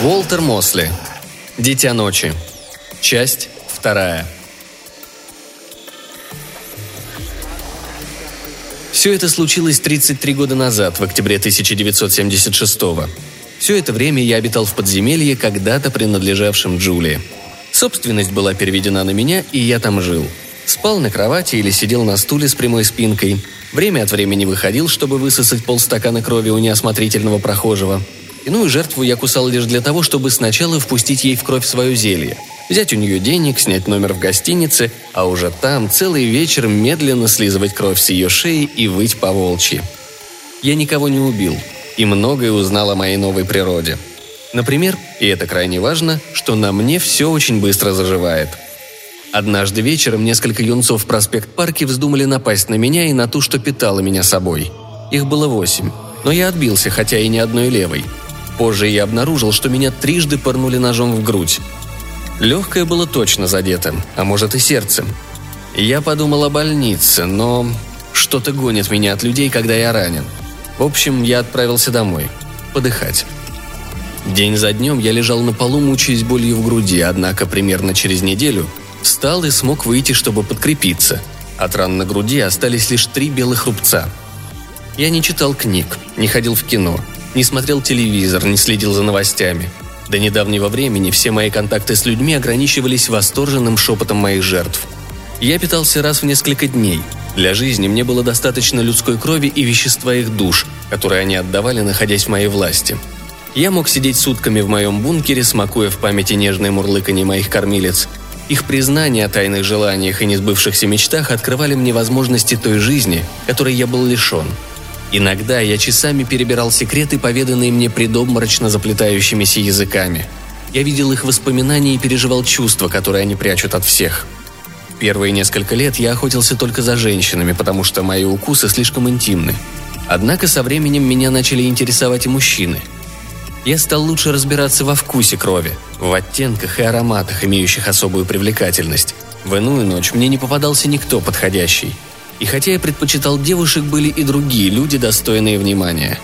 Уолтер Мосли. Дитя ночи. Часть вторая. Все это случилось 33 года назад, в октябре 1976 -го. Все это время я обитал в подземелье, когда-то принадлежавшем Джулии. Собственность была переведена на меня, и я там жил. Спал на кровати или сидел на стуле с прямой спинкой. Время от времени выходил, чтобы высосать полстакана крови у неосмотрительного прохожего. Иную жертву я кусал лишь для того, чтобы сначала впустить ей в кровь свое зелье. Взять у нее денег, снять номер в гостинице, а уже там целый вечер медленно слизывать кровь с ее шеи и выть по волчьи. Я никого не убил и многое узнал о моей новой природе. Например, и это крайне важно, что на мне все очень быстро заживает. Однажды вечером несколько юнцов в проспект-парке вздумали напасть на меня и на ту, что питала меня собой. Их было восемь, но я отбился, хотя и не одной левой. Позже я обнаружил, что меня трижды пырнули ножом в грудь. Легкое было точно задето, а может и сердцем. Я подумал о больнице, но что-то гонит меня от людей, когда я ранен. В общем, я отправился домой. Подыхать. День за днем я лежал на полу, мучаясь болью в груди, однако примерно через неделю встал и смог выйти, чтобы подкрепиться. От ран на груди остались лишь три белых рубца. Я не читал книг, не ходил в кино, не смотрел телевизор, не следил за новостями. До недавнего времени все мои контакты с людьми ограничивались восторженным шепотом моих жертв. Я питался раз в несколько дней. Для жизни мне было достаточно людской крови и вещества их душ, которые они отдавали, находясь в моей власти – я мог сидеть сутками в моем бункере, смакуя в памяти нежные мурлыканье моих кормилец. Их признания о тайных желаниях и несбывшихся мечтах открывали мне возможности той жизни, которой я был лишен. Иногда я часами перебирал секреты, поведанные мне предобморочно заплетающимися языками. Я видел их воспоминания и переживал чувства, которые они прячут от всех. Первые несколько лет я охотился только за женщинами, потому что мои укусы слишком интимны. Однако со временем меня начали интересовать и мужчины – я стал лучше разбираться во вкусе крови, в оттенках и ароматах, имеющих особую привлекательность. В иную ночь мне не попадался никто подходящий. И хотя я предпочитал девушек, были и другие люди, достойные внимания.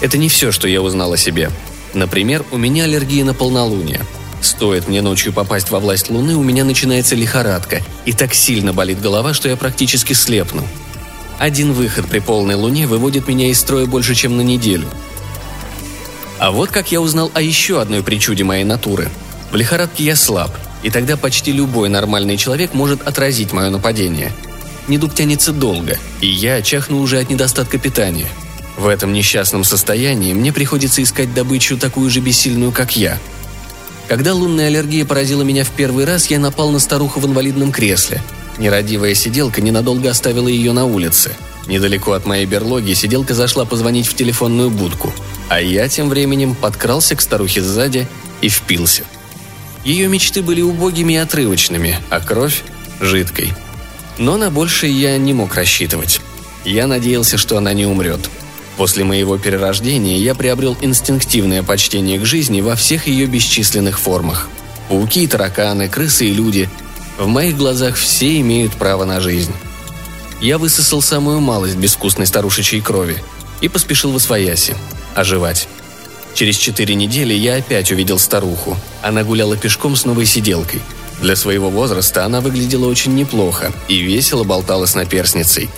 Это не все, что я узнал о себе. Например, у меня аллергия на полнолуние. Стоит мне ночью попасть во власть Луны, у меня начинается лихорадка, и так сильно болит голова, что я практически слепну. Один выход при полной Луне выводит меня из строя больше, чем на неделю – а вот как я узнал о еще одной причуде моей натуры. В лихорадке я слаб, и тогда почти любой нормальный человек может отразить мое нападение. Недуг тянется долго, и я чахну уже от недостатка питания. В этом несчастном состоянии мне приходится искать добычу такую же бессильную, как я. Когда лунная аллергия поразила меня в первый раз, я напал на старуху в инвалидном кресле. Нерадивая сиделка ненадолго оставила ее на улице. Недалеко от моей берлоги сиделка зашла позвонить в телефонную будку – а я тем временем подкрался к старухе сзади и впился. Ее мечты были убогими и отрывочными, а кровь – жидкой. Но на большее я не мог рассчитывать. Я надеялся, что она не умрет. После моего перерождения я приобрел инстинктивное почтение к жизни во всех ее бесчисленных формах. Пауки, тараканы, крысы и люди – в моих глазах все имеют право на жизнь. Я высосал самую малость безвкусной старушечьей крови и поспешил в Освояси оживать. Через четыре недели я опять увидел старуху. Она гуляла пешком с новой сиделкой. Для своего возраста она выглядела очень неплохо и весело болтала с наперсницей.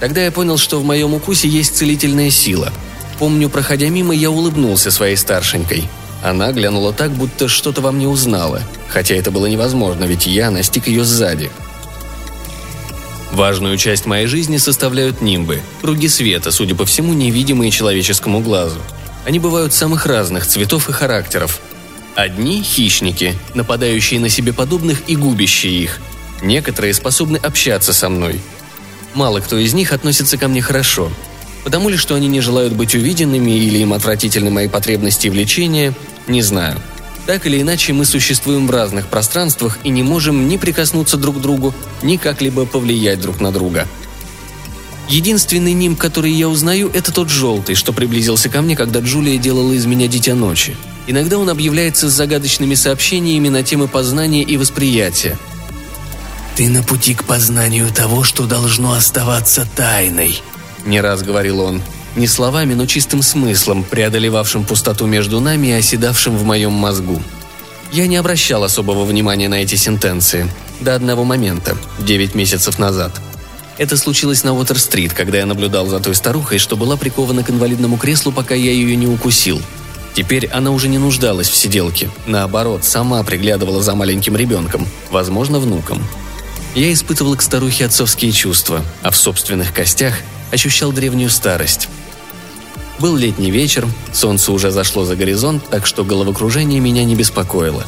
Тогда я понял, что в моем укусе есть целительная сила. Помню, проходя мимо, я улыбнулся своей старшенькой. Она глянула так, будто что-то во мне узнала, хотя это было невозможно, ведь я настиг ее сзади. Важную часть моей жизни составляют нимбы, круги света, судя по всему, невидимые человеческому глазу. Они бывают самых разных цветов и характеров. Одни – хищники, нападающие на себе подобных и губящие их. Некоторые способны общаться со мной. Мало кто из них относится ко мне хорошо. Потому ли, что они не желают быть увиденными или им отвратительны мои потребности и влечения, не знаю – так или иначе, мы существуем в разных пространствах и не можем ни прикоснуться друг к другу, ни как-либо повлиять друг на друга. Единственный ним, который я узнаю, это тот желтый, что приблизился ко мне, когда Джулия делала из меня дитя ночи. Иногда он объявляется с загадочными сообщениями на темы познания и восприятия. «Ты на пути к познанию того, что должно оставаться тайной», — не раз говорил он. Не словами, но чистым смыслом, преодолевавшим пустоту между нами и оседавшим в моем мозгу. Я не обращал особого внимания на эти сентенции. До одного момента, девять месяцев назад. Это случилось на Уотер-стрит, когда я наблюдал за той старухой, что была прикована к инвалидному креслу, пока я ее не укусил. Теперь она уже не нуждалась в сиделке. Наоборот, сама приглядывала за маленьким ребенком, возможно, внуком. Я испытывал к старухе отцовские чувства, а в собственных костях ощущал древнюю старость. Был летний вечер, солнце уже зашло за горизонт, так что головокружение меня не беспокоило.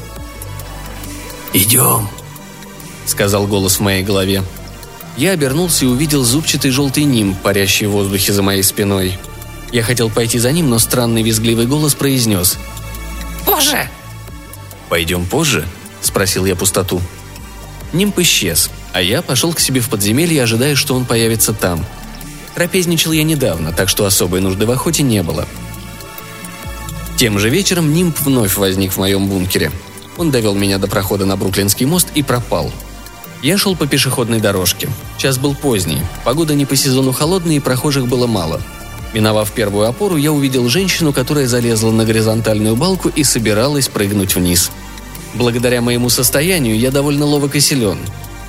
«Идем», — сказал голос в моей голове. Я обернулся и увидел зубчатый желтый ним, парящий в воздухе за моей спиной. Я хотел пойти за ним, но странный визгливый голос произнес. «Позже!» «Пойдем позже?» – спросил я пустоту. Нимб исчез, а я пошел к себе в подземелье, ожидая, что он появится там. Трапезничал я недавно, так что особой нужды в охоте не было. Тем же вечером Нимб вновь возник в моем бункере. Он довел меня до прохода на Бруклинский мост и пропал. Я шел по пешеходной дорожке. Час был поздний, погода не по сезону холодная и прохожих было мало – Миновав первую опору, я увидел женщину, которая залезла на горизонтальную балку и собиралась прыгнуть вниз. Благодаря моему состоянию я довольно ловок и силен.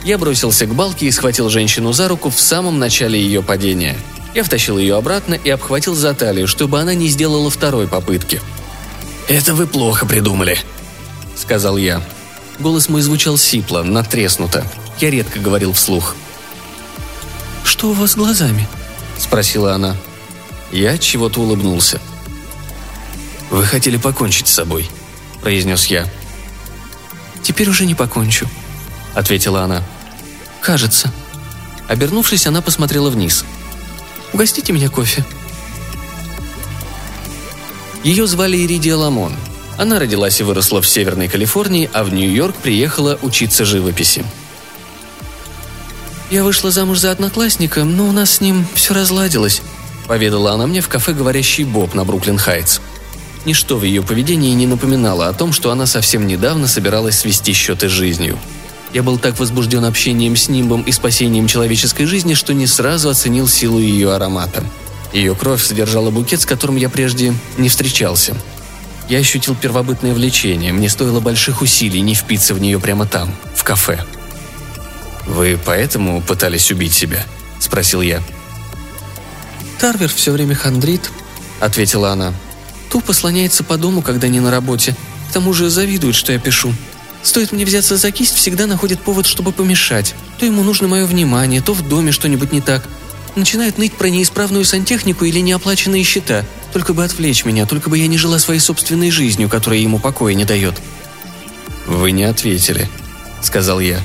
Я бросился к балке и схватил женщину за руку в самом начале ее падения. Я втащил ее обратно и обхватил за талию, чтобы она не сделала второй попытки. «Это вы плохо придумали», — сказал я. Голос мой звучал сипло, натреснуто. Я редко говорил вслух. «Что у вас с глазами?» — спросила она. Я чего-то улыбнулся. «Вы хотели покончить с собой», — произнес я. «Теперь уже не покончу», — ответила она. «Кажется». Обернувшись, она посмотрела вниз. «Угостите меня кофе». Ее звали Иридия Ламон. Она родилась и выросла в Северной Калифорнии, а в Нью-Йорк приехала учиться живописи. «Я вышла замуж за одноклассника, но у нас с ним все разладилось», поведала она мне в кафе «Говорящий Боб» на Бруклин-Хайтс. Ничто в ее поведении не напоминало о том, что она совсем недавно собиралась свести счеты с жизнью. Я был так возбужден общением с Нимбом и спасением человеческой жизни, что не сразу оценил силу ее аромата. Ее кровь содержала букет, с которым я прежде не встречался. Я ощутил первобытное влечение, мне стоило больших усилий не впиться в нее прямо там, в кафе. «Вы поэтому пытались убить себя?» – спросил я. – Тарвер все время хандрит», — ответила она. «Тупо слоняется по дому, когда не на работе. К тому же завидует, что я пишу. Стоит мне взяться за кисть, всегда находит повод, чтобы помешать. То ему нужно мое внимание, то в доме что-нибудь не так. Начинает ныть про неисправную сантехнику или неоплаченные счета. Только бы отвлечь меня, только бы я не жила своей собственной жизнью, которая ему покоя не дает». «Вы не ответили», — сказал я.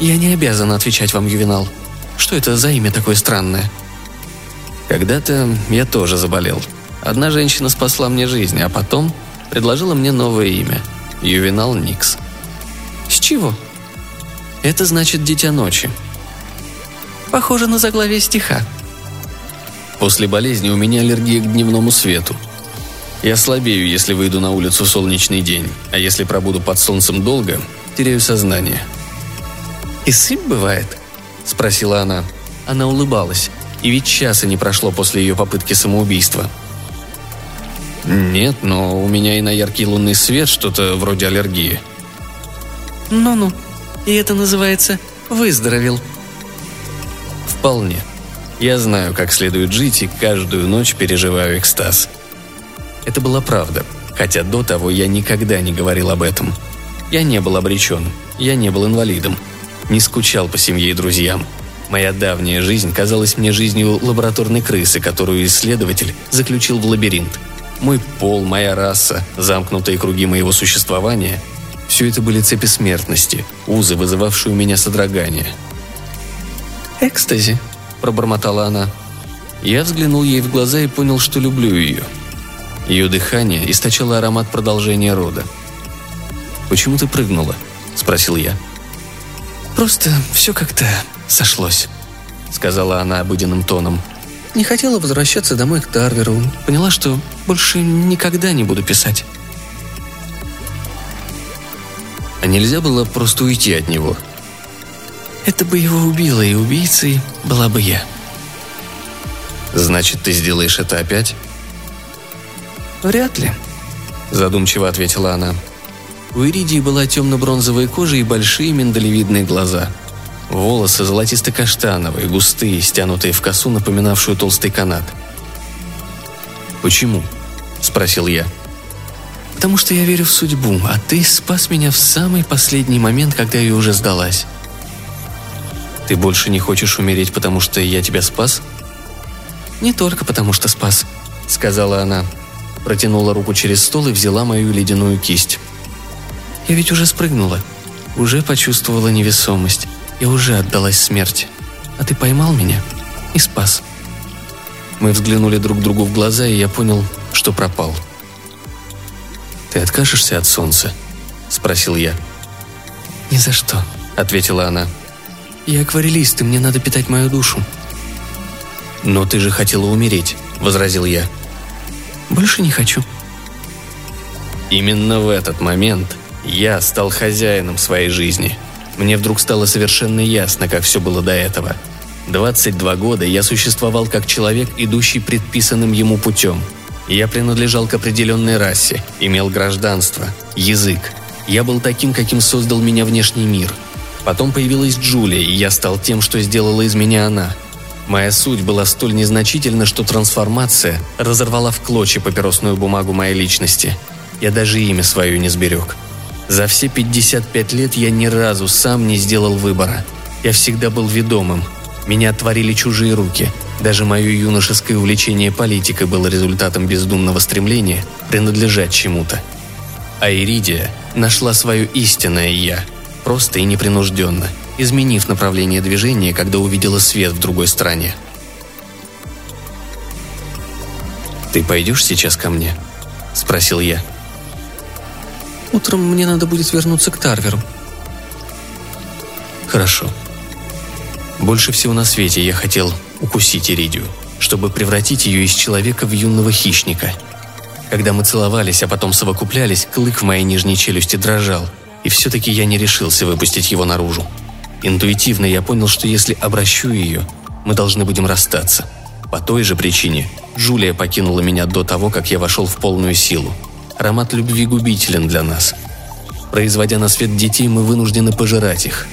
«Я не обязана отвечать вам, Ювенал. Что это за имя такое странное?» Когда-то я тоже заболел. Одна женщина спасла мне жизнь, а потом предложила мне новое имя – Ювенал Никс. С чего? Это значит «дитя ночи». Похоже на заглавие стиха. После болезни у меня аллергия к дневному свету. Я слабею, если выйду на улицу в солнечный день, а если пробуду под солнцем долго, теряю сознание. «И сыпь бывает?» – спросила она. Она улыбалась. И ведь часа не прошло после ее попытки самоубийства. Нет, но у меня и на яркий лунный свет что-то вроде аллергии. Ну-ну, и это называется «выздоровел». Вполне. Я знаю, как следует жить, и каждую ночь переживаю экстаз. Это была правда, хотя до того я никогда не говорил об этом. Я не был обречен, я не был инвалидом, не скучал по семье и друзьям – Моя давняя жизнь казалась мне жизнью лабораторной крысы, которую исследователь заключил в лабиринт. Мой пол, моя раса, замкнутые круги моего существования – все это были цепи смертности, узы, вызывавшие у меня содрогание. «Экстази», – пробормотала она. Я взглянул ей в глаза и понял, что люблю ее. Ее дыхание источало аромат продолжения рода. «Почему ты прыгнула?» – спросил я. «Просто все как-то сошлось», — сказала она обыденным тоном. «Не хотела возвращаться домой к Тарверу. Поняла, что больше никогда не буду писать». А нельзя было просто уйти от него? Это бы его убило, и убийцей была бы я. «Значит, ты сделаешь это опять?» «Вряд ли», – задумчиво ответила она. У Иридии была темно-бронзовая кожа и большие миндалевидные глаза. Волосы золотисто-каштановые, густые, стянутые в косу, напоминавшую толстый канат. «Почему?» – спросил я. «Потому что я верю в судьбу, а ты спас меня в самый последний момент, когда я уже сдалась». «Ты больше не хочешь умереть, потому что я тебя спас?» «Не только потому что спас», — сказала она. Протянула руку через стол и взяла мою ледяную кисть. «Я ведь уже спрыгнула. Уже почувствовала невесомость. Я уже отдалась смерти. А ты поймал меня и спас». Мы взглянули друг другу в глаза, и я понял, что пропал. «Ты откажешься от солнца?» – спросил я. «Ни за что», – ответила она. «Я акварелист, и мне надо питать мою душу. «Но ты же хотела умереть», — возразил я. «Больше не хочу». Именно в этот момент я стал хозяином своей жизни. Мне вдруг стало совершенно ясно, как все было до этого. 22 года я существовал как человек, идущий предписанным ему путем. Я принадлежал к определенной расе, имел гражданство, язык. Я был таким, каким создал меня внешний мир. Потом появилась Джулия, и я стал тем, что сделала из меня она – Моя суть была столь незначительна, что трансформация разорвала в клочья папиросную бумагу моей личности. Я даже имя свое не сберег. За все 55 лет я ни разу сам не сделал выбора. Я всегда был ведомым. Меня творили чужие руки. Даже мое юношеское увлечение политикой было результатом бездумного стремления принадлежать чему-то. А Иридия нашла свое истинное «я», просто и непринужденно – изменив направление движения, когда увидела свет в другой стороне. «Ты пойдешь сейчас ко мне?» – спросил я. «Утром мне надо будет вернуться к Тарверу». «Хорошо. Больше всего на свете я хотел укусить Иридию, чтобы превратить ее из человека в юного хищника. Когда мы целовались, а потом совокуплялись, клык в моей нижней челюсти дрожал, и все-таки я не решился выпустить его наружу. Интуитивно я понял, что если обращу ее, мы должны будем расстаться. По той же причине Джулия покинула меня до того, как я вошел в полную силу. Аромат любви губителен для нас. Производя на свет детей, мы вынуждены пожирать их.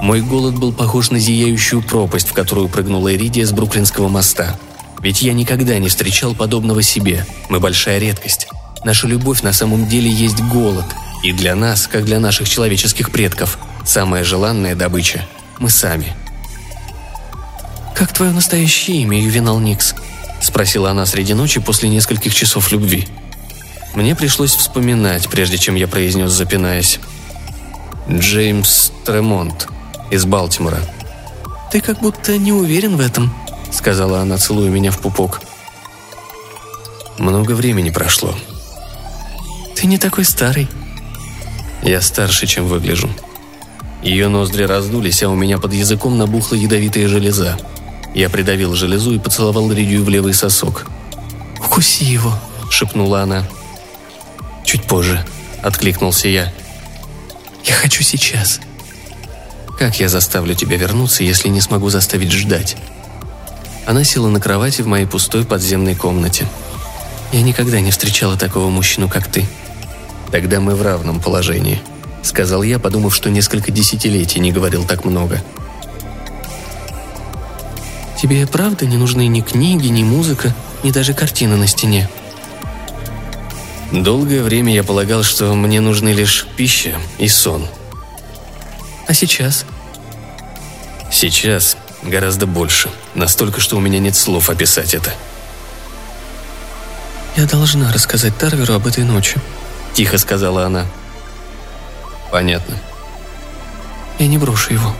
Мой голод был похож на зияющую пропасть, в которую прыгнула Эридия с Бруклинского моста. Ведь я никогда не встречал подобного себе. Мы большая редкость. Наша любовь на самом деле есть голод. И для нас, как для наших человеческих предков – Самая желанная добыча – мы сами. «Как твое настоящее имя, Ювенал Никс?» – спросила она среди ночи после нескольких часов любви. Мне пришлось вспоминать, прежде чем я произнес, запинаясь. «Джеймс Тремонт из Балтимора». «Ты как будто не уверен в этом», — сказала она, целуя меня в пупок. «Много времени прошло». «Ты не такой старый». «Я старше, чем выгляжу», ее ноздри раздулись, а у меня под языком набухла ядовитая железа. Я придавил железу и поцеловал Ридию в левый сосок. «Укуси его», — шепнула она. «Чуть позже», — откликнулся я. «Я хочу сейчас». «Как я заставлю тебя вернуться, если не смогу заставить ждать?» Она села на кровати в моей пустой подземной комнате. «Я никогда не встречала такого мужчину, как ты». «Тогда мы в равном положении», — сказал я, подумав, что несколько десятилетий не говорил так много. «Тебе правда не нужны ни книги, ни музыка, ни даже картины на стене?» Долгое время я полагал, что мне нужны лишь пища и сон. А сейчас? Сейчас гораздо больше. Настолько, что у меня нет слов описать это. «Я должна рассказать Тарверу об этой ночи», — тихо сказала она. Понятно. Я не брошу его.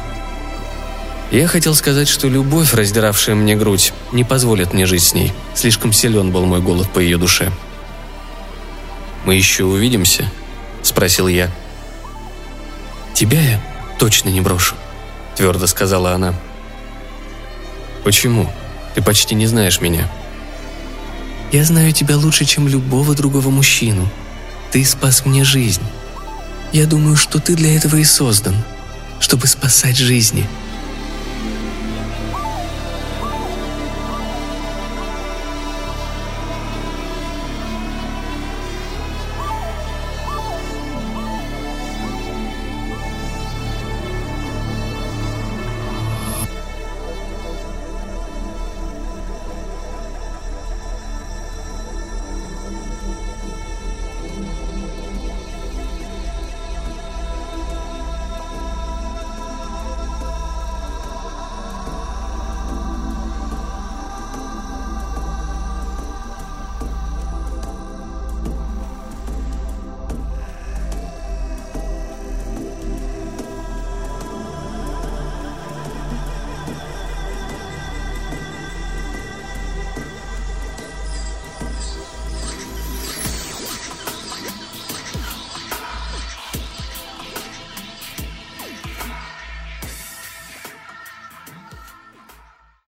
Я хотел сказать, что любовь, раздиравшая мне грудь, не позволит мне жить с ней. Слишком силен был мой голод по ее душе. «Мы еще увидимся?» – спросил я. «Тебя я точно не брошу», – твердо сказала она. «Почему? Ты почти не знаешь меня». «Я знаю тебя лучше, чем любого другого мужчину. Ты спас мне жизнь. Я думаю, что ты для этого и создан, чтобы спасать жизни»,